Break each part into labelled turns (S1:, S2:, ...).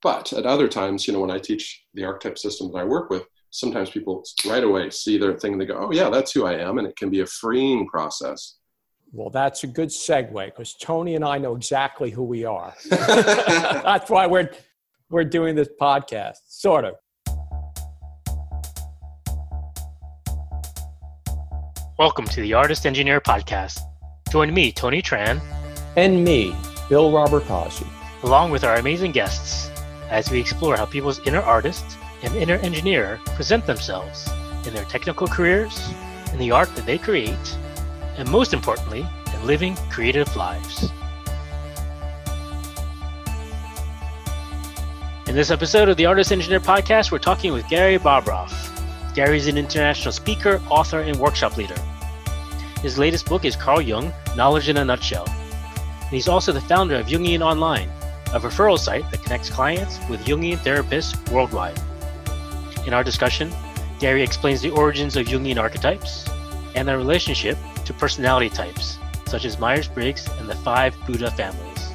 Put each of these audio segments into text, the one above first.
S1: But at other times, you know, when I teach the archetype system that I work with, sometimes people right away see their thing and they go, oh, yeah, that's who I am. And it can be a freeing process.
S2: Well, that's a good segue because Tony and I know exactly who we are. that's why we're, we're doing this podcast, sort of.
S3: Welcome to the Artist Engineer Podcast. Join me, Tony Tran,
S2: and me, Bill Robert Cosby,
S3: along with our amazing guests, as we explore how people's inner artist and inner engineer present themselves in their technical careers, in the art that they create, and most importantly, in living creative lives. In this episode of the Artist Engineer Podcast, we're talking with Gary Bobroff. Gary is an international speaker, author, and workshop leader. His latest book is Carl Jung Knowledge in a Nutshell. And he's also the founder of Jungian Online, a referral site that connects clients with Jungian therapists worldwide. In our discussion, Gary explains the origins of Jungian archetypes and their relationship to personality types, such as Myers Briggs and the five Buddha families.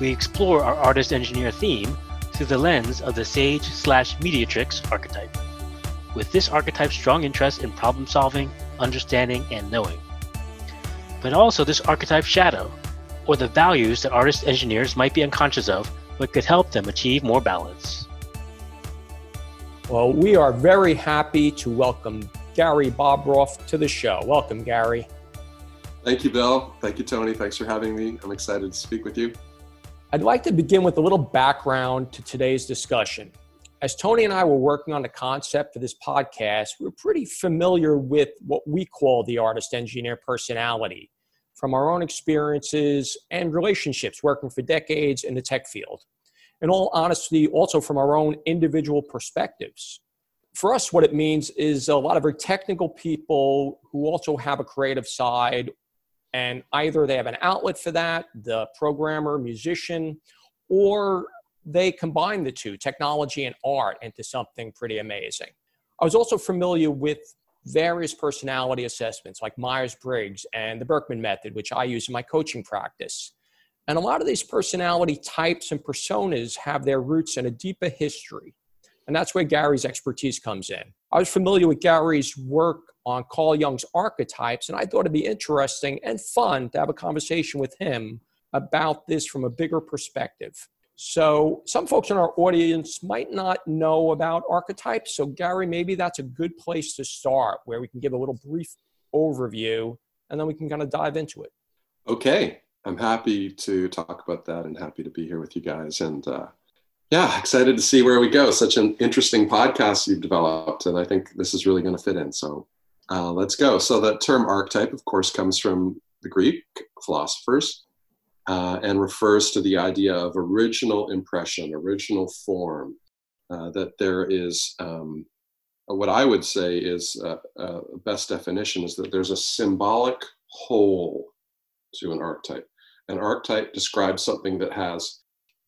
S3: We explore our artist engineer theme through the lens of the sage slash mediatrix archetype. With this archetype's strong interest in problem solving, understanding, and knowing. But also this archetype's shadow, or the values that artist engineers might be unconscious of, but could help them achieve more balance.
S2: Well, we are very happy to welcome Gary Bobroff to the show. Welcome, Gary.
S1: Thank you, Bill. Thank you, Tony. Thanks for having me. I'm excited to speak with you.
S2: I'd like to begin with a little background to today's discussion as Tony and I were working on the concept for this podcast, we are pretty familiar with what we call the artist engineer personality from our own experiences and relationships working for decades in the tech field. In all honesty, also from our own individual perspectives. For us, what it means is a lot of very technical people who also have a creative side, and either they have an outlet for that, the programmer, musician, or they combine the two, technology and art, into something pretty amazing. I was also familiar with various personality assessments like Myers Briggs and the Birkman method, which I use in my coaching practice. And a lot of these personality types and personas have their roots in a deeper history. And that's where Gary's expertise comes in. I was familiar with Gary's work on Carl Jung's archetypes, and I thought it'd be interesting and fun to have a conversation with him about this from a bigger perspective. So, some folks in our audience might not know about archetypes. So, Gary, maybe that's a good place to start where we can give a little brief overview and then we can kind of dive into it.
S1: Okay. I'm happy to talk about that and happy to be here with you guys. And uh, yeah, excited to see where we go. Such an interesting podcast you've developed. And I think this is really going to fit in. So, uh, let's go. So, the term archetype, of course, comes from the Greek philosophers uh, and refers to the idea of original impression, original form. Uh, that there is um, what I would say is uh, uh, best definition is that there's a symbolic whole to an archetype. An archetype describes something that has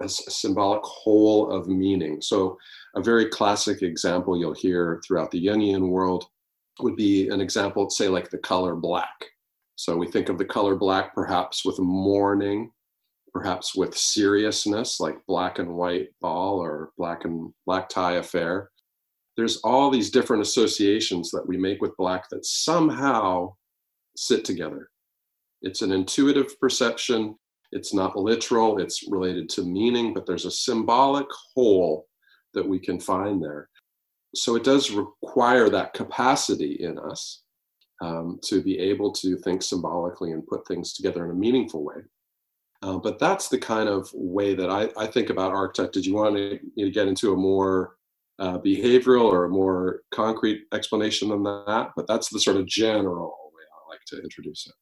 S1: a symbolic whole of meaning. So, a very classic example you'll hear throughout the Jungian world would be an example, say, like the color black. So we think of the color black perhaps with mourning, perhaps with seriousness, like black and white ball or black and black tie affair. There's all these different associations that we make with black that somehow sit together. It's an intuitive perception. It's not literal, it's related to meaning, but there's a symbolic whole that we can find there. So it does require that capacity in us um, to be able to think symbolically and put things together in a meaningful way. Uh, but that's the kind of way that I, I think about archetype. Did you want to, you get into a more uh, behavioral or a more concrete explanation than that? But that's the sort of general way I like to introduce it.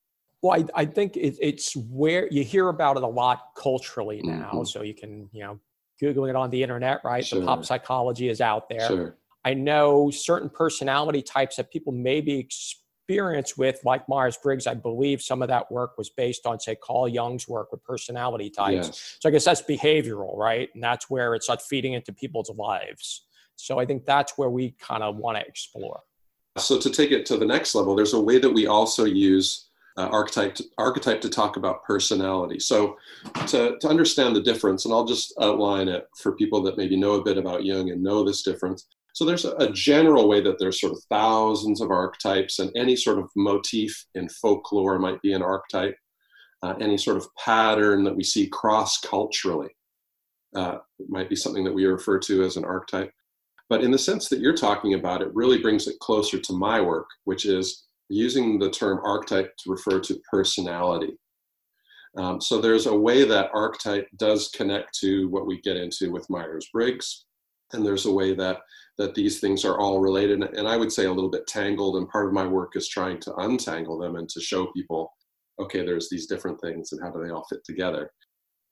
S2: Well, I, I think it, it's where you hear about it a lot culturally now. Mm-hmm. So you can, you know, Google it on the internet, right? Sure. The pop psychology is out there. Sure. I know certain personality types that people maybe experience with, like Myers Briggs, I believe some of that work was based on, say, Carl Jung's work with personality types. Yes. So I guess that's behavioral, right? And that's where it's like feeding into people's lives. So I think that's where we kind of want to explore.
S1: So to take it to the next level, there's a way that we also use uh, archetype, to, archetype to talk about personality. So to, to understand the difference, and I'll just outline it for people that maybe know a bit about Jung and know this difference. So there's a, a general way that there's sort of thousands of archetypes, and any sort of motif in folklore might be an archetype. Uh, any sort of pattern that we see cross culturally uh, might be something that we refer to as an archetype. But in the sense that you're talking about, it really brings it closer to my work, which is using the term archetype to refer to personality. Um, so there's a way that archetype does connect to what we get into with Myers Briggs, and there's a way that that these things are all related, and I would say a little bit tangled. And part of my work is trying to untangle them and to show people, okay, there's these different things, and how do they all fit together?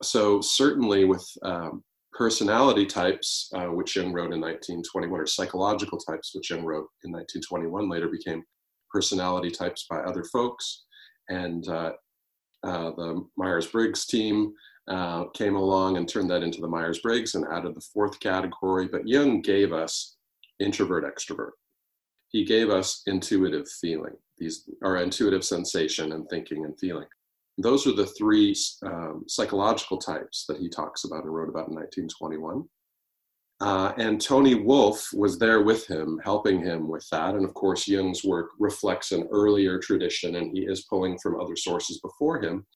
S1: So certainly with um, personality types, uh, which Jung wrote in 1921, or psychological types, which Jung wrote in 1921, later became personality types by other folks. And uh, uh, the Myers Briggs team uh, came along and turned that into the Myers Briggs and added the fourth category. But Jung gave us introvert extrovert. He gave us intuitive feeling, these are intuitive sensation and thinking and feeling. Those are the three um, psychological types that he talks about and wrote about in 1921. Uh, and Toni Wolff was there with him, helping him with that. And of course, Jung's work reflects an earlier tradition, and he is pulling from other sources before him.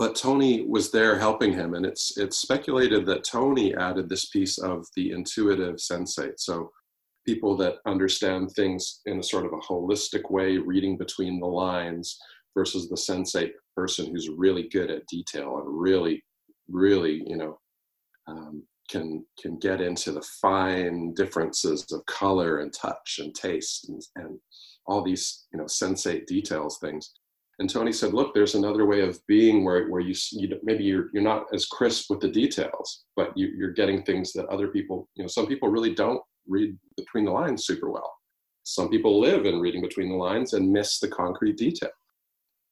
S1: But Toni was there helping him, and it's it's speculated that Toni added this piece of the intuitive sensate. So people that understand things in a sort of a holistic way, reading between the lines, versus the sensate person who's really good at detail and really, really, you know, um, can can get into the fine differences of color and touch and taste and, and all these you know sensate details things and toni said look there's another way of being where, where you, you maybe you're, you're not as crisp with the details but you, you're getting things that other people you know some people really don't read between the lines super well some people live in reading between the lines and miss the concrete detail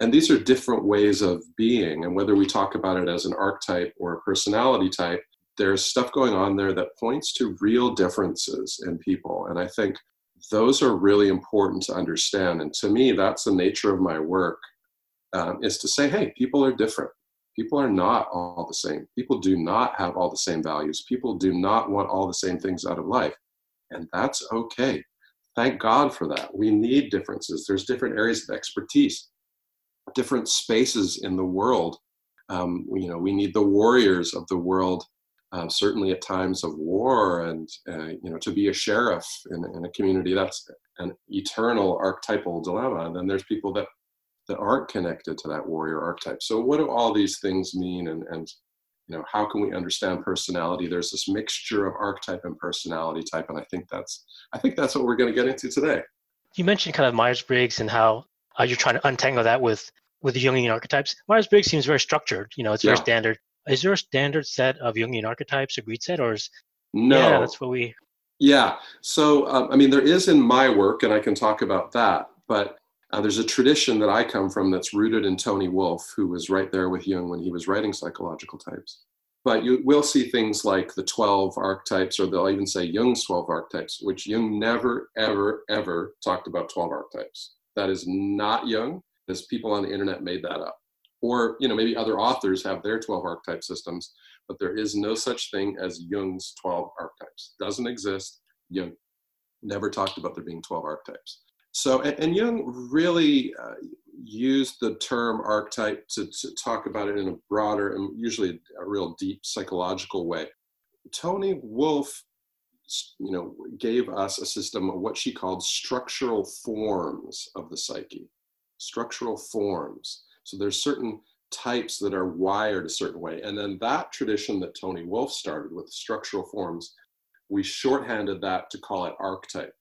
S1: and these are different ways of being and whether we talk about it as an archetype or a personality type there's stuff going on there that points to real differences in people. And I think those are really important to understand. And to me, that's the nature of my work um, is to say, hey, people are different. People are not all the same. People do not have all the same values. People do not want all the same things out of life. And that's okay. Thank God for that. We need differences. There's different areas of expertise, different spaces in the world. Um, you know, we need the warriors of the world uh, certainly at times of war and uh, you know to be a sheriff in, in, a community that's an eternal archetypal dilemma then there's people that that aren't connected to that warrior archetype so what do all these things mean and and you know how can we understand personality there's this mixture of archetype and personality type and i think that's i think that's what we're going to get into today
S3: you mentioned kind of myers-briggs and how uh, you're trying to untangle that with with the jungian archetypes myers-briggs seems very structured you know it's very yeah. standard is there a standard set of Jungian archetypes, agreed set, or is
S1: no?
S3: Yeah, that's what we.
S1: Yeah. So um, I mean, there is in my work, and I can talk about that. But uh, there's a tradition that I come from that's rooted in Toni Wolff, who was right there with Jung when he was writing psychological types. But you will see things like the 12 archetypes, or they'll even say Jung's 12 archetypes, which Jung never, ever, ever talked about 12 archetypes. That is not Jung. There's people on the internet made that up or you know maybe other authors have their 12 archetype systems but there is no such thing as jung's 12 archetypes doesn't exist jung never talked about there being 12 archetypes so and, and jung really uh, used the term archetype to, to talk about it in a broader and usually a real deep psychological way toni Wolff you know gave us a system of what she called structural forms of the psyche structural forms so there's certain types that are wired a certain way. And then that tradition that Toni Wolff started with structural forms, we shorthanded that to call it archetype.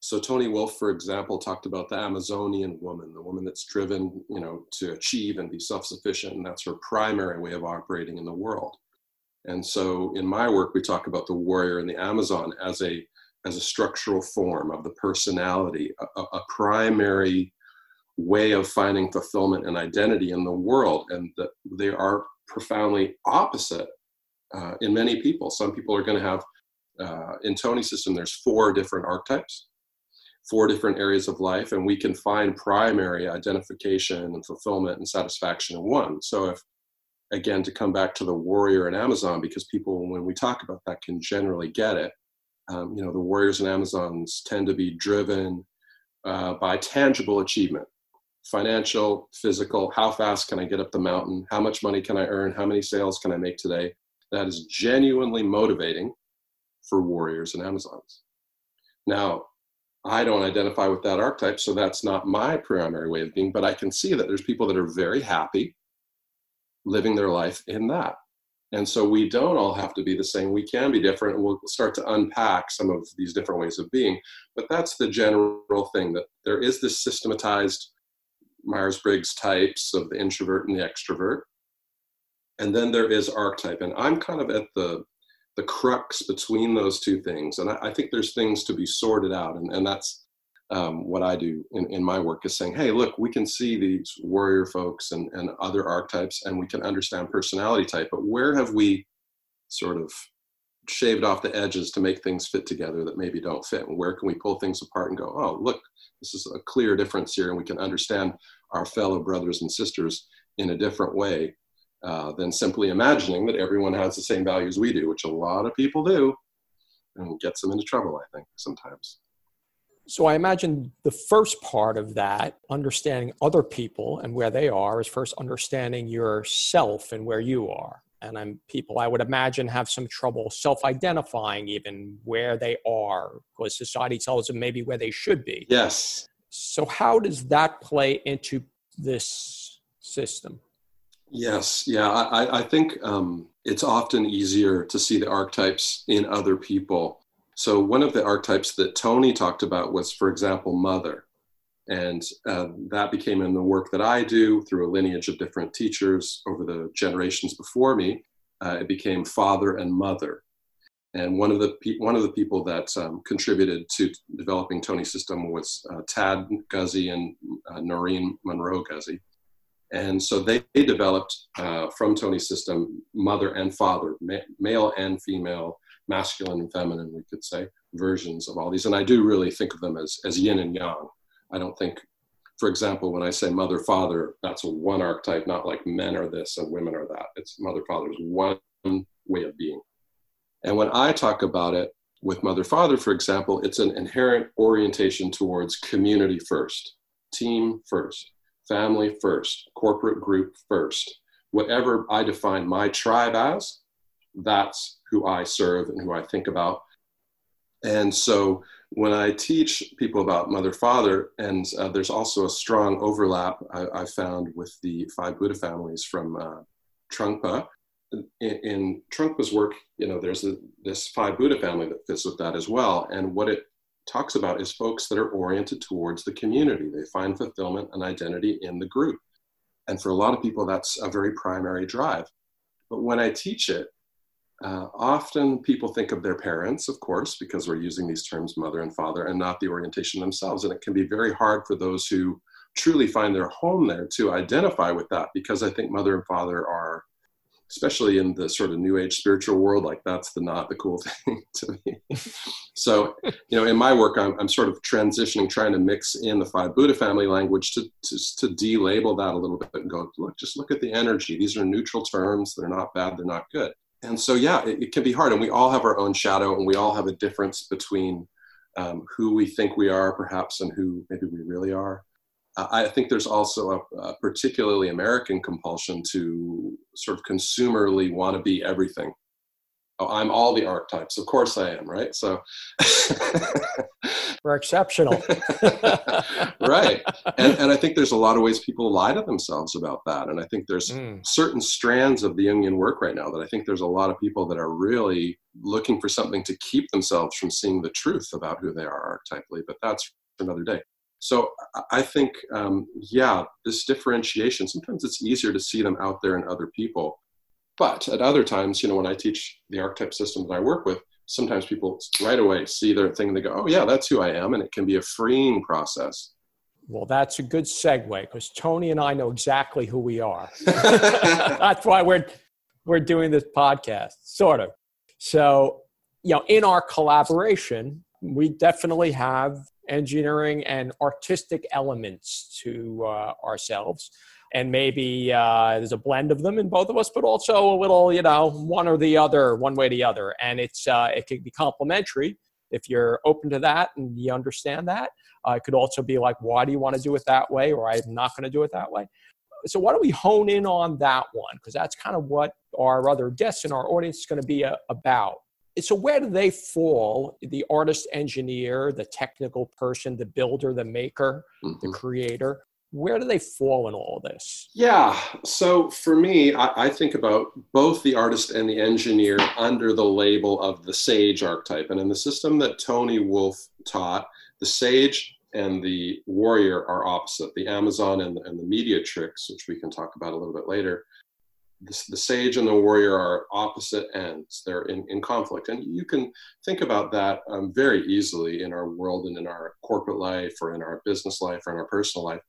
S1: So Toni Wolff, for example, talked about the Amazonian woman, the woman that's driven, you know, to achieve and be self-sufficient, and that's her primary way of operating in the world. And so in my work, we talk about the warrior and the Amazon as a as a structural form of the personality, a, a primary way of finding fulfillment and identity in the world, and that they are profoundly opposite uh, in many people. Some people are going to have, uh, in Toni's system, there's four different archetypes, four different areas of life, and we can find primary identification and fulfillment and satisfaction in one. So, if again, to come back to the warrior and Amazon, because people, when we talk about that, can generally get it. Um, you know, the warriors and Amazons tend to be driven uh, by tangible achievement financial, physical, how fast can I get up the mountain? How much money can I earn? How many sales can I make today? That is genuinely motivating for warriors and Amazons. Now, I don't identify with that archetype, so that's not my primary way of being, but I can see that there's people that are very happy living their life in that. And so we don't all have to be the same. We can be different, and we'll start to unpack some of these different ways of being. But that's the general thing that there is this systematized Myers Briggs types of the introvert and the extrovert. And then there is archetype. And I'm kind of at the the crux between those two things. And I, I think there's things to be sorted out. And, and that's um, what I do in, in my work is saying, hey, look, we can see these warrior folks and, and other archetypes and we can understand personality type, but where have we sort of shaved off the edges to make things fit together that maybe don't fit? And where can we pull things apart and go, oh, look, this is a clear difference here, and we can understand our fellow brothers and sisters in a different way uh, than simply imagining that everyone has the same values we do, which a lot of people do, and gets them into trouble, I think, sometimes.
S2: So I imagine the first part of that, understanding other people and where they are, is first understanding yourself and where you are and I'm people I would imagine have some trouble self-identifying even where they are because society tells them maybe where they should be.
S1: Yes.
S2: So how does that play into this system?
S1: Yes, yeah, I, I think um, it's often easier to see the archetypes in other people. So one of the archetypes that Toni talked about was, for example, mother. And uh, that became in the work that I do through a lineage of different teachers over the generations before me. Uh, it became father and mother. And one of the pe- one of the people that um, contributed to developing Toni's system was uh, Tad Guzie and uh, Noreen Monroe Guzie. And so they, they developed uh, from Toni's system mother and father, ma- male and female, masculine and feminine, we could say, versions of all these. And I do really think of them as, as yin and yang. I don't think, for example, when I say mother father, that's one archetype, not like men are this and women are that. It's mother father is one way of being. And when I talk about it with mother father, for example, it's an inherent orientation towards community first, team first, family first, corporate group first. Whatever I define my tribe as, that's who I serve and who I think about. And so when I teach people about mother father, and uh, there's also a strong overlap I, I, found with the five Buddha families from uh, Trungpa. In, in Trungpa's work, you know, there's a, this five Buddha family that fits with that as well. And what it talks about is folks that are oriented towards the community. They find fulfillment and identity in the group. And for a lot of people, that's a very primary drive. But when I teach it, uh, often people think of their parents, of course, because we're using these terms mother and father and not the orientation themselves. And it can be very hard for those who truly find their home there to identify with that because I think mother and father are, especially in the sort of new age spiritual world, like that's the not the cool thing to me. so, you know, in my work, I'm, I'm sort of transitioning, trying to mix in the five Buddha family language to, to, to de-label that a little bit and go, look, just look at the energy. These are neutral terms. They're not bad. They're not good and so yeah it, it, can be hard and we all have our own shadow and we all have a difference between um, who we think we are perhaps and who maybe we really are i think there's also a, a, particularly american compulsion to sort of consumerly want to be everything. Oh, i'm all the archetypes of course i am right? So
S2: we're exceptional.
S1: Right. And, and i think there's a lot of ways people lie to themselves about that. And i think there's mm. certain strands of the jungian work right now that i think there's a lot of people that are really looking for something to keep themselves from seeing the truth about who they are archetypally but that's another day so i think um, yeah this differentiation sometimes it's easier to see them out there in other people but at other times you know when i teach the archetype system that i work with sometimes people right away see their thing and they go, oh, yeah, that's who I am. And it can be a freeing process.
S2: Well, that's a good segue because Tony and I know exactly who we are. that's why we're, we're doing this podcast, sort of. So, you know, in our collaboration, we definitely have engineering and artistic elements to uh, ourselves and maybe uh, there's a blend of them in both of us, but also a little, you know, one or the other, one way or the other, and it's uh, it can be complementary if you're open to that and you understand that. Uh, it could also be like, why do you want to do it that way, or I'm not going to do it that way. So why don't we hone in on that one because that's kind of what our other guests in our audience is going to be uh, about. So where do they fall? The artist, engineer, the technical person, the builder, the maker, mm-hmm. the creator where do they fall in all this?
S1: Yeah, so for me, I, I, think about both the artist and the engineer under the label of the sage archetype. And in the system that Toni Wolff taught, the sage and the warrior are opposite. The Amazon and, and the mediatrix, which we can talk about a little bit later, the, the sage and the warrior are opposite ends. They're in, in conflict. And you can think about that um, very easily in our world and in our corporate life or in our business life or in our personal life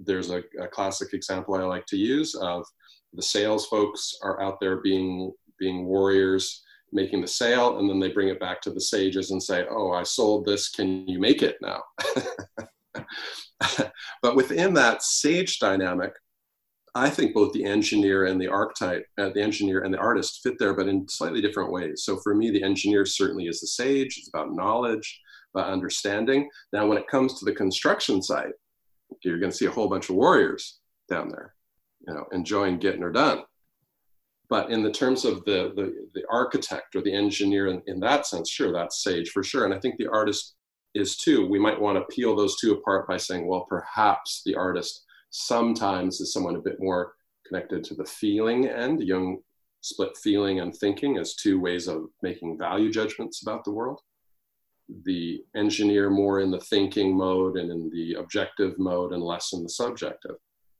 S1: there's a, a, classic example I like to use of the sales folks are out there being being warriors making the sale and then they bring it back to the sages and say oh i sold this can you make it now but within that sage dynamic i think both the engineer and the archetype uh, the engineer and the artist fit there but in slightly different ways so for me the engineer certainly is the sage it's about knowledge about understanding now when it comes to the construction site you're going to see a whole bunch of warriors down there, you know, enjoying getting her done. But in the terms of the, the, the architect or the engineer in, in that sense, sure, that's sage for sure. And I think the artist is too. We might want to peel those two apart by saying, well, perhaps the artist sometimes is someone a bit more connected to the feeling end. Jung split feeling and thinking as two ways of making value judgments about the world the engineer more in the thinking mode and in the objective mode and less in the subjective.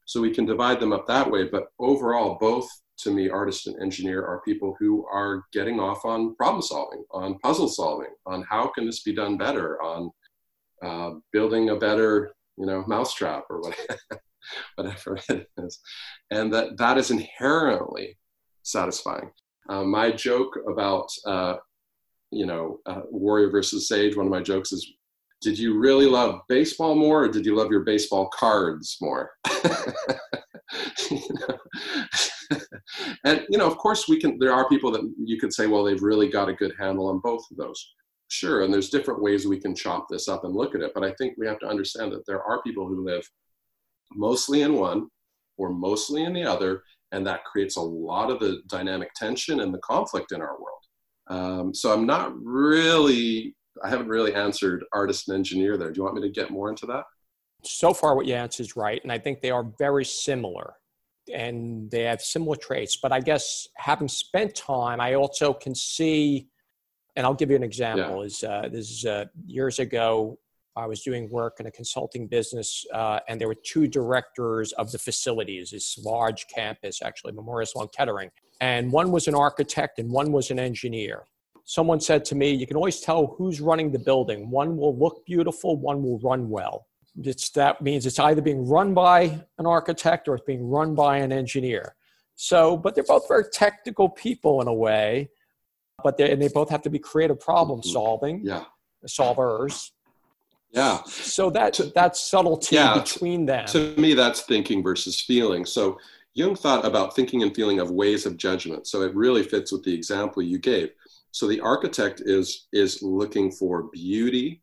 S1: So we can divide them up that way, but overall, both to me, artist and engineer are people who are getting off on problem solving, on puzzle solving, on how can this be done better, on uh, building a better, you know, mousetrap or whatever, whatever it is, and that that is inherently satisfying. Uh, my joke about uh, you know, uh, Warrior versus Sage, one of my jokes is, did you really love baseball more or did you love your baseball cards more? you know? and, you know, of course, we can, there are people that you could say, well, they've really got a good handle on both of those. Sure. And there's different ways we can chop this up and look at it. But I think we have to understand that there are people who live mostly in one or mostly in the other. And that creates a lot of the dynamic tension and the conflict in our world. Um, so I'm not really, I haven't really answered artist and engineer there. Do you want me to get more into that?
S2: So far, what you answered is right. And I think they are very similar and they have similar traits. But I guess having spent time, I also can see, and I'll give you an example. Yeah. Is uh, this is uh, years ago? I was doing work in a consulting business, uh, and there were two directors of the facilities, this large campus, actually, Memorial Sloan Kettering. And one was an architect and one was an engineer. Someone said to me, You can always tell who's running the building. One will look beautiful, one will run well. It's, that means it's either being run by an architect or it's being run by an engineer. So, but they're both very technical people in a way, but they and they both have to be creative problem mm-hmm. solving,
S1: yeah.
S2: solvers.
S1: Yeah.
S2: So that that subtlety yeah, between them.
S1: To me, that's thinking versus feeling. So Jung thought about thinking and feeling of ways of judgment. So it really fits with the example you gave. So the architect is is looking for beauty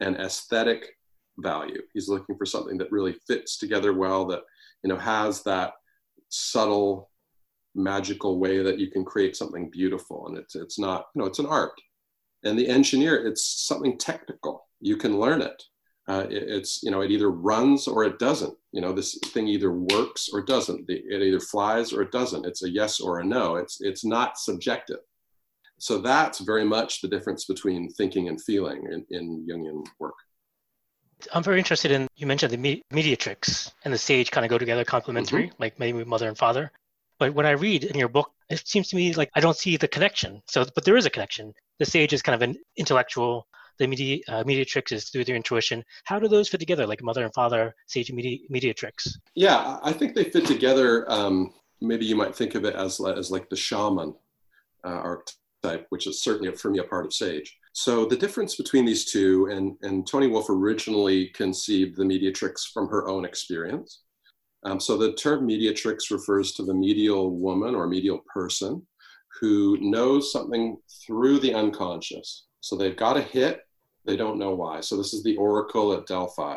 S1: and aesthetic value. He's looking for something that really fits together well, that you know has that subtle, magical way that you can create something beautiful. And it's it's not you know it's an art. And the engineer, it's something technical. You can learn it. Uh, it, it's you know it either runs or it doesn't. You know this thing either works or doesn't. It either flies or it doesn't. It's a yes or a no. It's it's not subjective. So that's very much the difference between thinking and feeling in, in jungian work.
S3: I'm very interested in you mentioned the mediatrix and the sage kind of go together complementary mm-hmm. like maybe mother and father. But when i read in your book it seems to me like i don't see the connection. So but there is a connection. The sage is kind of an intellectual the media, uh, mediatrix is through their intuition. How do those fit together, like mother and father, sage media, mediatrix?
S1: Yeah, I think they fit together. Um, maybe you might think of it as, as like the shaman uh, archetype, which is certainly for me a part of sage. So the difference between these two, and, and Toni Wolff originally conceived the mediatrix from her own experience. Um, so the term mediatrix refers to the medial woman or medial person who knows something through the unconscious. So they've got a hit, they don't know why. So this is the oracle at Delphi.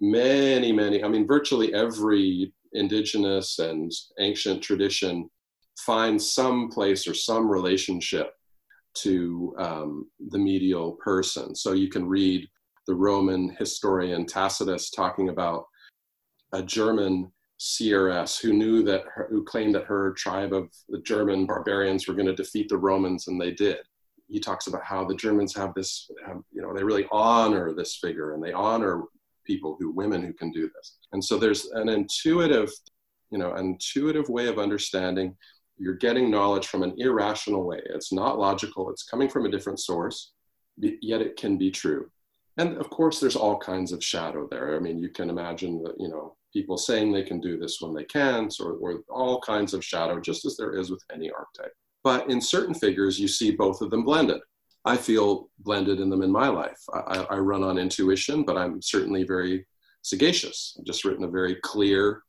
S1: Many, many, I mean, virtually every indigenous and ancient tradition finds some place or some relationship to um, the medial person. So you can read the Roman historian Tacitus talking about a German seeress who knew that her, who claimed that her tribe of the German barbarians were going to defeat the Romans, and they did. He talks about how the Germans have this, have, you know, they really honor this figure and they honor people who women who can do this. And so there's an intuitive, you know, intuitive way of understanding you're getting knowledge from an irrational way. It's not logical, it's coming from a different source, yet it can be true. And of course, there's all kinds of shadow there. I mean, you can imagine that, you know, people saying they can do this when they can't, or, or all kinds of shadow, just as there is with any archetype. But in certain figures, you see both of them blended. I feel blended in them in my life. I, I run on intuition, but I'm certainly very sagacious. I've just written a very clear,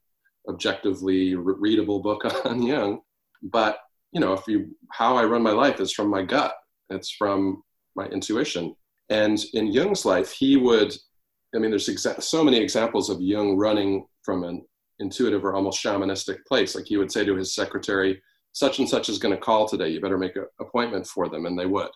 S1: objectively readable book on Jung but you know if you how i run my life is from my gut it's from my intuition and in jung's life he would i mean there's exa- so many examples of jung running from an intuitive or almost shamanistic place like he would say to his secretary such and such is going to call today you better make an appointment for them and they would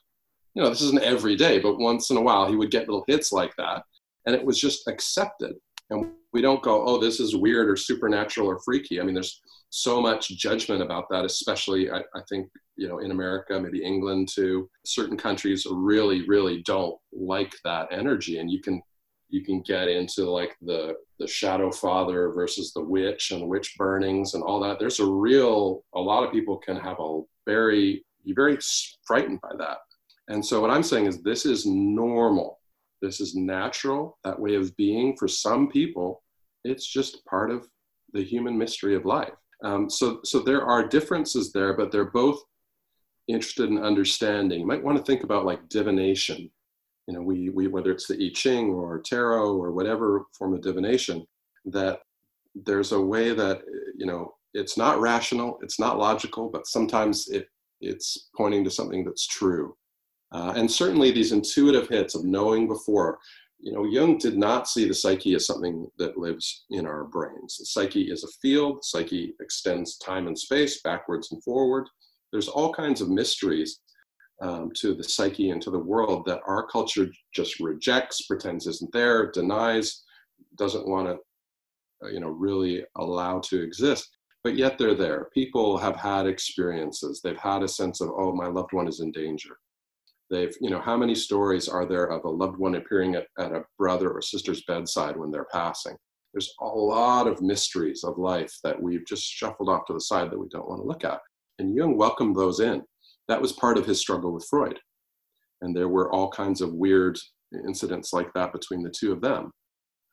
S1: you know this isn't every day but once in a while he would get little hits like that and it was just accepted and we don't go oh this is weird or supernatural or freaky i mean there's so much judgment about that, especially I, I, think, you know, in America, maybe England too. Certain countries really, really don't like that energy. And you can you can get into like the the shadow father versus the witch and witch burnings and all that. There's a real a lot of people can have a very be very frightened by that. And so what I'm saying is this is normal. This is natural, that way of being for some people. It's just part of the human mystery of life. Um, so, so there are differences there, but they're both interested in understanding. You might want to think about like divination. You know, we, we whether it's the I Ching or tarot or whatever form of divination, that there's a way that you know it's not rational, it's not logical, but sometimes it it's pointing to something that's true. Uh, and certainly these intuitive hits of knowing before you know, Jung did not see the psyche as something that lives in our brains. The psyche is a field, psyche extends time and space backwards and forward. There's all kinds of mysteries um, to the psyche and to the world that our culture just rejects, pretends isn't there, denies, doesn't want to, uh, you know, really allow to exist. But yet they're there. People have had experiences. They've had a sense of, oh, my loved one is in danger They've, you know, how many stories are there of a loved one appearing at, at a brother or sister's bedside when they're passing? There's a lot of mysteries of life that we've just shuffled off to the side that we don't want to look at. And Jung welcomed those in. That was part of his struggle with Freud. And there were all kinds of weird incidents like that between the two of them.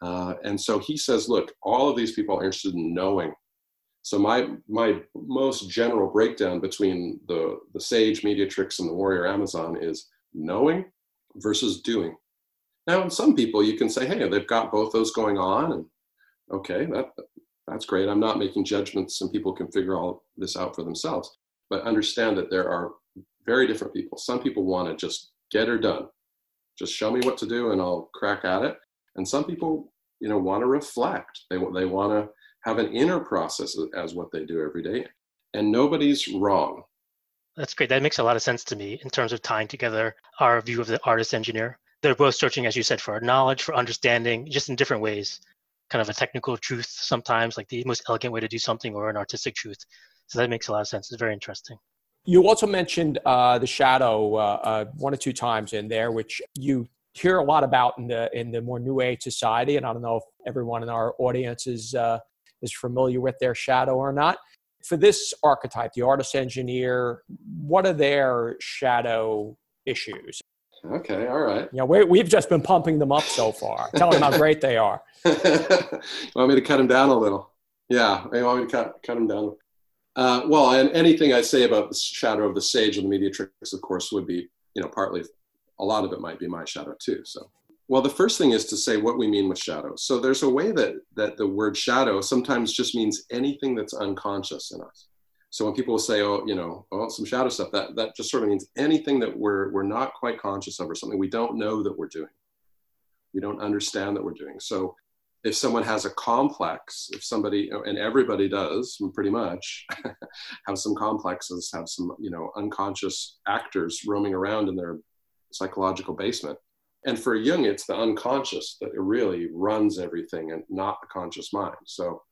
S1: Uh, and so he says, look, all of these people are interested in knowing so my my most general breakdown between the the sage mediatrix and the warrior amazon is knowing versus doing. Now, in some people, you can say, "Hey, they've got both those going on," and okay, that that's great. I'm not making judgments, and people can figure all this out for themselves. But understand that there are very different people. Some people want to just get her done, just show me what to do, and I'll crack at it. And some people, you know, want to reflect. They they want to have an inner process as what they do every day. And nobody's wrong.
S3: That's great. That makes a lot of sense to me in terms of tying together our view of the artist engineer. They're both searching, as you said, for knowledge, for understanding, just in different ways. Kind of a technical truth sometimes, like the most elegant way to do something, or an artistic truth. So that makes a lot of sense. It's very interesting.
S2: You also mentioned uh, the shadow uh, uh, one or two times in there, which you hear a lot about in the in the more new age society. And I don't know if everyone in our audience is uh, is familiar with their shadow or not. For this archetype, the artist engineer, what are their shadow issues?
S1: Okay, all right.
S2: You know, we, have just been pumping them up so far, telling them how great they are.
S1: you want me to cut them down a little? Yeah, you want me to cut, cut them down? Uh, well, and anything I say about the shadow of the sage and the mediatrix, of course, would be, you know, partly a lot of it might be my shadow too. So, well, the first thing is to say what we mean with shadow. So there's a way that that the word shadow sometimes just means anything that's unconscious in us. So when people say, "Oh, you know, oh, some shadow stuff," that that just sort of means anything that we're we're not quite conscious of, or something we don't know that we're doing. We don't understand that we're doing. So if someone has a complex, if somebody, and everybody does pretty much, have some complexes, have some, you know, unconscious actors roaming around in their psychological basement. And for Jung, it's the unconscious that really runs everything and not the conscious mind. So,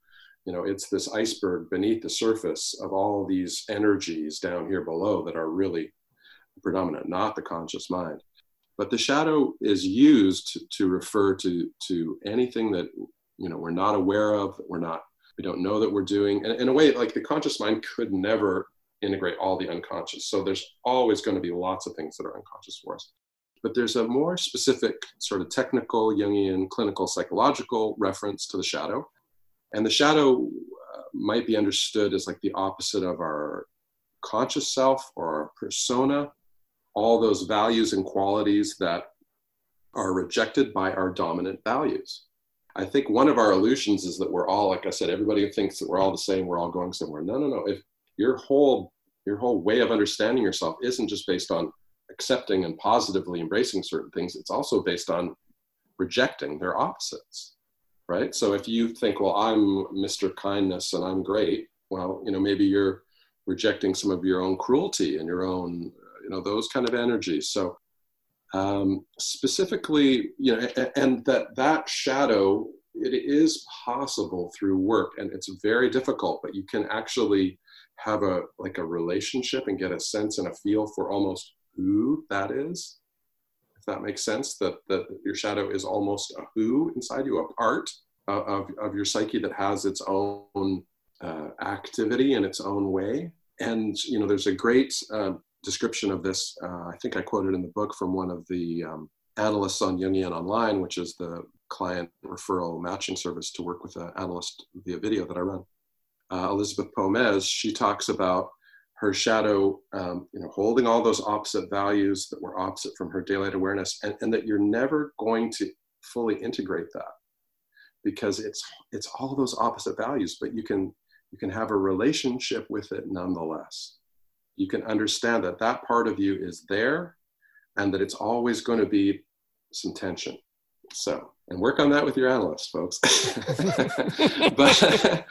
S1: you know, it's this iceberg beneath the surface of all these energies down here below that are really predominant, not the conscious mind. But the shadow is used to, refer to, to anything that you know we're not aware of, that we're not, we don't know that we're doing. And in a way, like the conscious mind could never integrate all the unconscious. So there's always going to be lots of things that are unconscious for us. But there's a more specific, sort of technical, Jungian, clinical, psychological reference to the shadow. And the shadow uh, might be understood as like the opposite of our conscious self or our persona all those values and qualities that are rejected by our dominant values. I think one of our illusions is that we're all, like I said, everybody thinks that we're all the same, we're all going somewhere. No, no, no. If your whole your whole way of understanding yourself isn't just based on accepting and positively embracing certain things, it's also based on rejecting their opposites. Right? So if you think, well, I'm Mr. Kindness and I'm great, well, you know, maybe you're rejecting some of your own cruelty and your own you know those kind of energies. So um, specifically you know and, that that shadow it is possible through work and it's very difficult but you can actually have a like a relationship and get a sense and a feel for almost who that is if that makes sense that that your shadow is almost a who inside you a part of, of your psyche that has its own uh, activity in its own way. And you know there's a great uh, description of this. Uh, I think I quoted in the book from one of the um, analysts on Jungian Online, which is the client referral matching service to work with an analyst via video that I run. Uh, Elizabeth Pomez, she talks about her shadow, um, you know, holding all those opposite values that were opposite from her daylight awareness, and, and that you're never going to fully integrate that because it's it's all those opposite values, but you can you can have a relationship with it nonetheless you can understand that that part of you is there and that it's always going to be some tension. So, and work on that with your analysts, folks. but,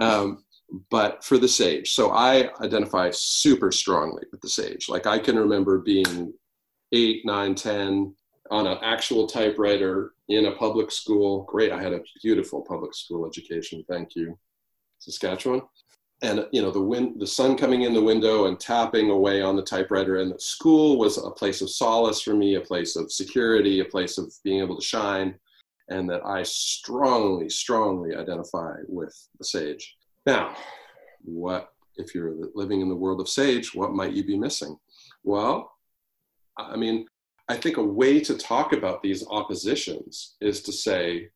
S1: um, but for the sage, so I identify super strongly with the sage. Like I can remember being eight, nine, ten on an actual typewriter in a public school. Great, I had a beautiful public school education. Thank you, Saskatchewan and you know the wind the sun coming in the window and tapping away on the typewriter and school was a place of solace for me a place of security a place of being able to shine and that i strongly strongly identify with the sage. Now what if you're living in the world of sage what might you be missing? Well i mean i think a way to talk about these oppositions is to say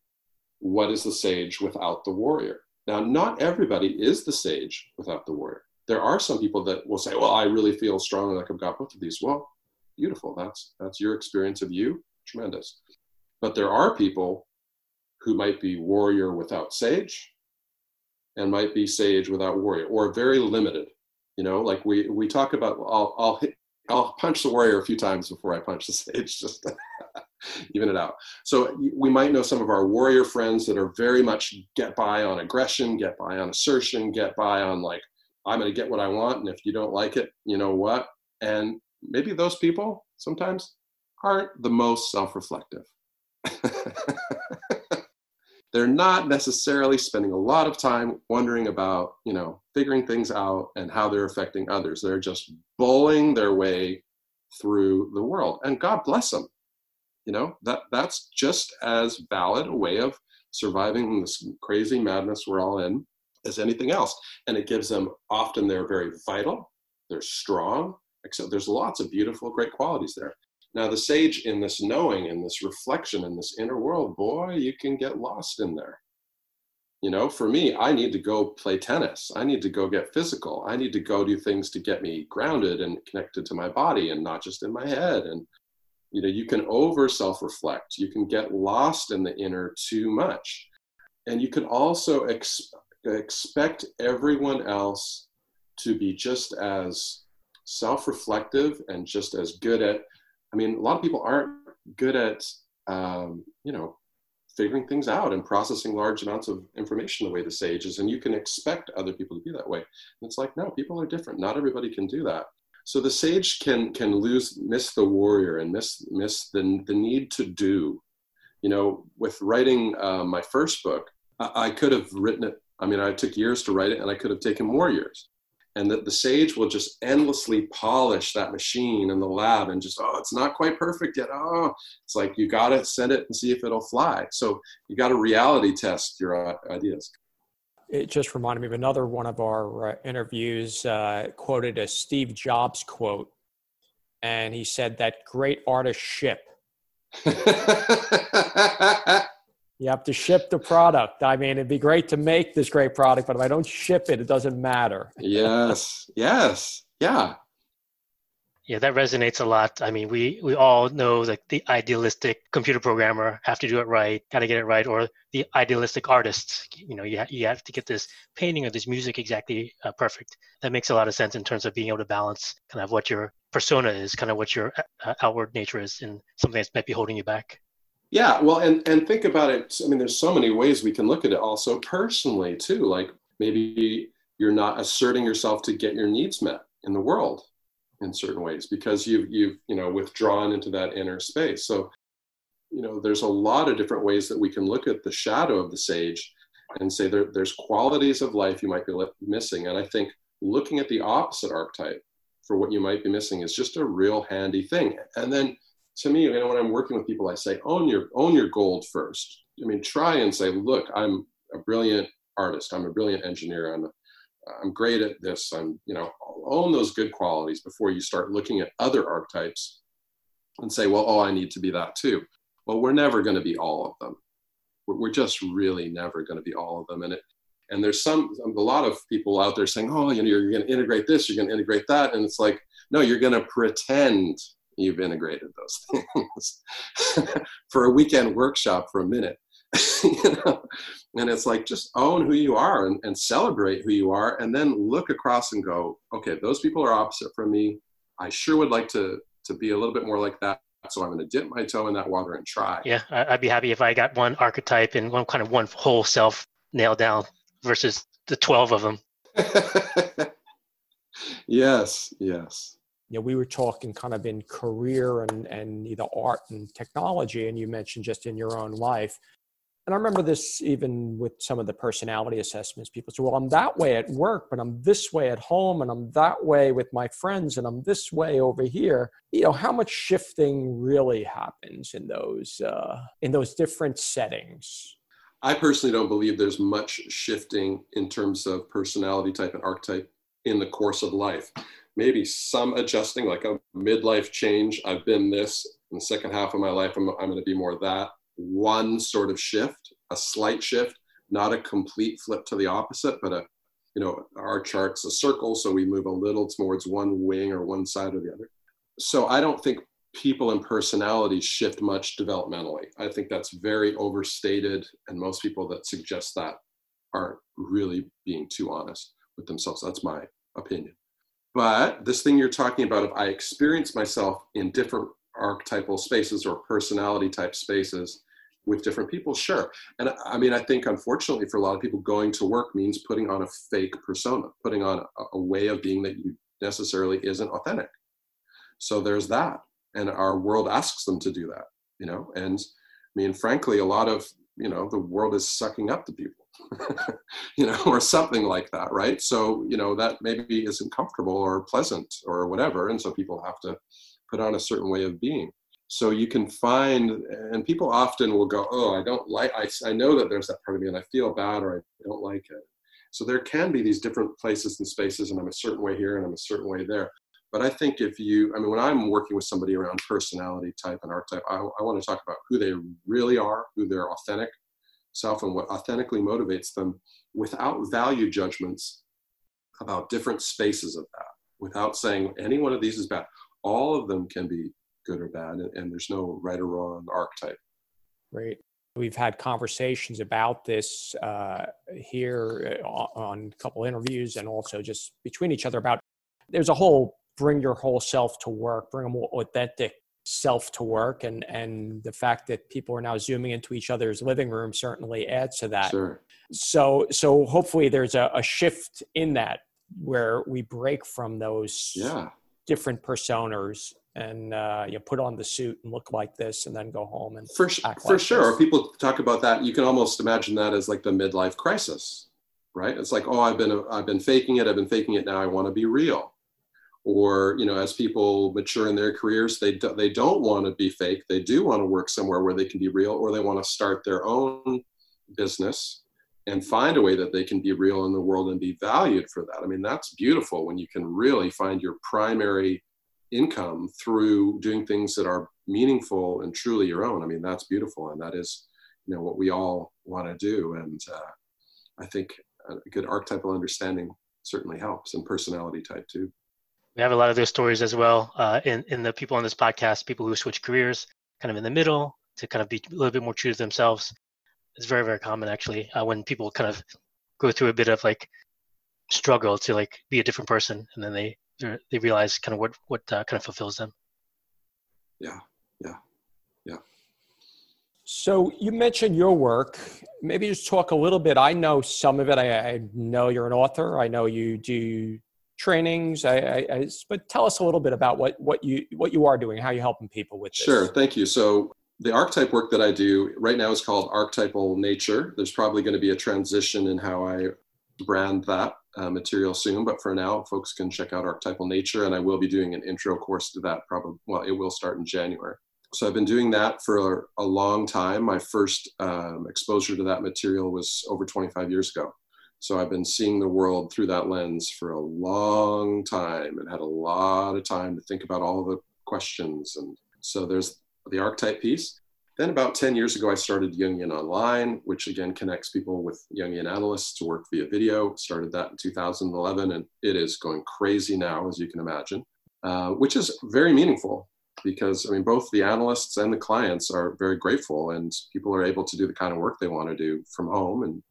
S1: what is the sage without the warrior now, not everybody is the sage without the warrior. There are some people that will say, "Well, I really feel strongly like I've got both of these." Well, beautiful. That's that's your experience of you. Tremendous. But there are people who might be warrior without sage, and might be sage without warrior, or very limited. You know, like we we talk about. I'll I'll hit, I'll punch the warrior a few times before I punch the sage. Just even it out. So we might know some of our warrior friends that are very much get by on aggression, get by on assertion, get by on like, I'm going to get what I want. And if you don't like it, you know what? And maybe those people sometimes aren't the most self reflective. They're not necessarily spending a lot of time wondering about, you know, figuring things out and how they're affecting others. They're just bowling their way through the world. And God bless them you know that that's just as valid a way of surviving this crazy madness we're all in as anything else. And it gives them often they're very vital they're strong except there's lots of beautiful great qualities there. Now the sage in this knowing in this reflection in this inner world boy you can get lost in there. You know for me i need to go play tennis. I need to go get physical. I need to go do things to get me grounded and connected to my body and not just in my head and you know you can over self reflect you can get lost in the inner too much. And you can also ex- expect everyone else to be just as self reflective and just as good at i mean a lot of people aren't good at um, you know figuring things out and processing large amounts of information the way the sage is. And you can expect other people to be that way. And it's like no people are different. Not everybody can do that so the sage can can lose miss the warrior and miss miss the, the need to do. You know with writing uh, my first book I, I could have written it. I mean i took years to write it and i could have taken more years. And that the sage will just endlessly polish that machine in the lab and just oh it's not quite perfect yet. Oh. It's like you got to send it and see if it'll fly. So you got to reality test your ideas
S2: it just reminded me of another one of our uh, interviews uh, quoted a steve jobs quote and he said that great artists ship You have to ship the product. I mean, it'd be great to make this great product, but if I don't ship it, it doesn't matter.
S1: yes. Yes. Yeah.
S3: Yeah, that resonates a lot. I mean, we we all know that the idealistic computer programmer have to do it right, got to get it right, or the idealistic artist. You know, you ha- you have to get this painting or this music exactly uh, perfect. That makes a lot of sense in terms of being able to balance kind of what your persona is, kind of what your uh, outward nature is, and something that might be holding you back.
S1: Yeah, well, and and think about it. I mean, there's so many ways we can look at it. Also, personally, too. Like maybe you're not asserting yourself to get your needs met in the world in certain ways because you've you've you know withdrawn into that inner space. So, you know, there's a lot of different ways that we can look at the shadow of the sage and say there, there's qualities of life you might be missing. And I think looking at the opposite archetype for what you might be missing is just a real handy thing. And then to me, you know, when I'm working with people, I say, own your own your gold first. I mean, try and say, look, I'm a brilliant artist. I'm a brilliant engineer. I'm a, I'm great at this. I'm, you know, own those good qualities before you start looking at other archetypes and say, well, oh, I need to be that too. Well, we're never going to be all of them. We're, we're just really never going to be all of them. And it, and there's some, a lot of people out there saying, oh, you know, you're going to integrate this, you're going to integrate that. And it's like, no, you're going to pretend you've integrated those things for a weekend workshop for a minute you know and it's like just own who you are and, and celebrate who you are and then look across and go okay those people are opposite from me. I sure would like to to be a little bit more like that. So i'm going to dip my toe in that water and try.
S3: Yeah i'd be happy if i got one archetype and one kind of one whole self nailed down versus the 12 of them
S1: yes yes.
S2: You know, we were talking kind of in career and, and either art and technology, and you mentioned just in your own life. And I remember this even with some of the personality assessments. People say, well, I'm that way at work, but I'm this way at home, and I'm that way with my friends, and I'm this way over here. You know, how much shifting really happens in those uh, in those different settings?
S1: I personally don't believe there's much shifting in terms of personality type and archetype in the course of life maybe some adjusting, like a midlife change. I've been this in the second half of my life. I'm, I'm going to be more that. One sort of shift, a slight shift, not a complete flip to the opposite, but a, you know, our chart's a circle, so we move a little towards one wing or one side or the other. So I don't think people and personalities shift much developmentally. I think that's very overstated, and most people that suggest that aren't really being too honest with themselves. That's my opinion. But this thing you're talking about, if I experience myself in different archetypal spaces or personality type spaces with different people, sure. And I mean, I think unfortunately for a lot of people, going to work means putting on a fake persona, putting on a, a way of being that you necessarily isn't authentic. So there's that. And our world asks them to do that, you know? And I mean, frankly, a lot of, you know, the world is sucking up to people you know, or something like that, right? So, you know, that maybe isn't comfortable or pleasant or whatever. And so people have to put on a certain way of being. So you can find, and people often will go, oh, I don't like, I, I know that there's that part of me and I feel bad or I don't like it. So there can be these different places and spaces, and I'm a certain way here and I'm a certain way there. But I think if you, I mean, when I'm working with somebody around personality type and archetype, I, I want to talk about who they really are, who they're authentic, self and what authentically motivates them without value judgments about different spaces of that, without saying any one of these is bad. All of them can be good or bad, and, there's no right or wrong archetype.
S2: Right. We've had conversations about this uh, here uh, on a couple interviews and also just between each other about there's a whole bring your whole self to work, bring a more authentic self to work and and the fact that people are now zooming into each other's living room certainly adds to that
S1: sure.
S2: so so hopefully there's a, a shift in that where we break from those
S1: yeah.
S2: different personas and uh, you put on the suit and look like this and then go home and
S1: for,
S2: act
S1: for
S2: like
S1: sure.
S2: this.
S1: people talk about that you can almost imagine that as like the midlife crisis right? It's like oh i've been i've been faking it i've been faking it now i want to be real. Or you know as people mature in their careers they do, they don't want to be fake. They do want to work somewhere where they can be real or they want to start their own business and find a way that they can be real in the world and be valued for that. I mean that's beautiful when you can really find your primary income through doing things that are meaningful and truly your own i mean that's beautiful and that is you know what we all want to do and uh, i think a good archetypal understanding certainly helps and personality type too
S3: we have a lot of those stories as well uh, in in the people on this podcast, people who switch careers, kind of in the middle to kind of be a little bit more true to themselves. It's very very common actually uh, when people kind of go through a bit of like struggle to like be a different person, and then they they realize kind of what what uh, kind of fulfills them.
S1: Yeah, yeah, yeah.
S2: So you mentioned your work. Maybe just talk a little bit. I know some of it. I, I know you're an author. I know you do trainings. I, I, I, but tell us a little bit about what what you what you are doing, how you're helping people with this.
S1: Sure, thank you. So the archetype work that I do right now is called archetypal nature. There's probably going to be a transition in how I brand that uh, material soon, but for now, folks can check out archetypal nature, and I will be doing an intro course to that. Probably, well, it will start in January. So I've been doing that for a long time. My first um, exposure to that material was over 25 years ago. So I've been seeing the world through that lens for a long time and had a lot of time to think about all the questions. And so there's the archetype piece. Then about 10 years ago, I started Jungian Online, which again connects people with Jungian analysts to work via video. Started that in 2011, and it is going crazy now, as you can imagine, uh, which is very meaningful because I mean, both the analysts and the clients are very grateful, and people are able to do the kind of work they want to do from home and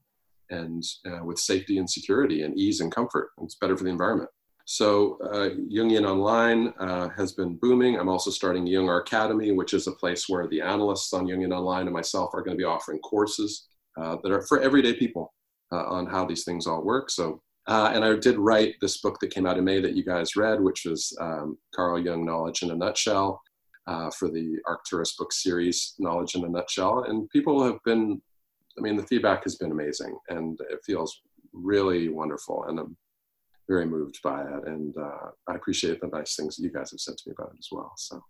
S1: and uh, with safety and security and ease and comfort. It's better for the environment. So uh, Jungian Online uh, has been booming. I'm also starting Jung Academy, which is a place where the analysts on Jungian Online and myself are going to be offering courses uh, that are for everyday people uh, on how these things all work. So, uh, and I did write this book that came out in May that you guys read, which was um, Carl Jung Knowledge in a Nutshell. Uh, for the Arcturus book series, Knowledge in a Nutshell. And people have been I mean, the feedback has been amazing and it feels really wonderful. And I'm very moved by it. And uh, I appreciate the nice things that you guys have said to me about it as well. So.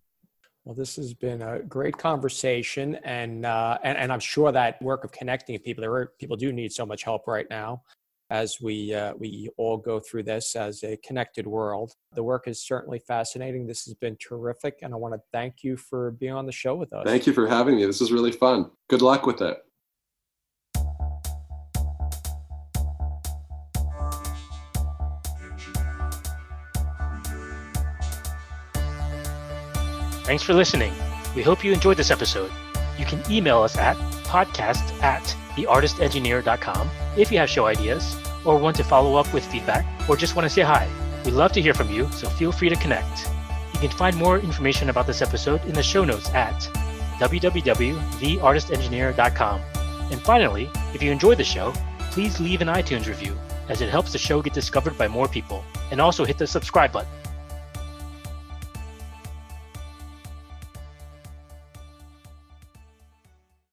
S2: Well, this has been a great conversation, and uh, and, and I'm sure that work of connecting people, there are people do need so much help right now, as we uh, we all go through this as a connected world. The work is certainly fascinating. This has been terrific, and I want to thank you for being on the show with us.
S1: Thank you for having me. This is really fun. Good luck with it.
S3: Thanks for listening. We hope you enjoyed this episode. You can email us at podcast at theartistengineer.com if you have show ideas or want to follow up with feedback or just want to say hi. We'd love to hear from you, so feel free to connect. You can find more information about this episode in the show notes at www.theartistengineer.com. And finally, if you enjoyed the show, please leave an iTunes review as it helps the show get discovered by more people. And also hit the subscribe button.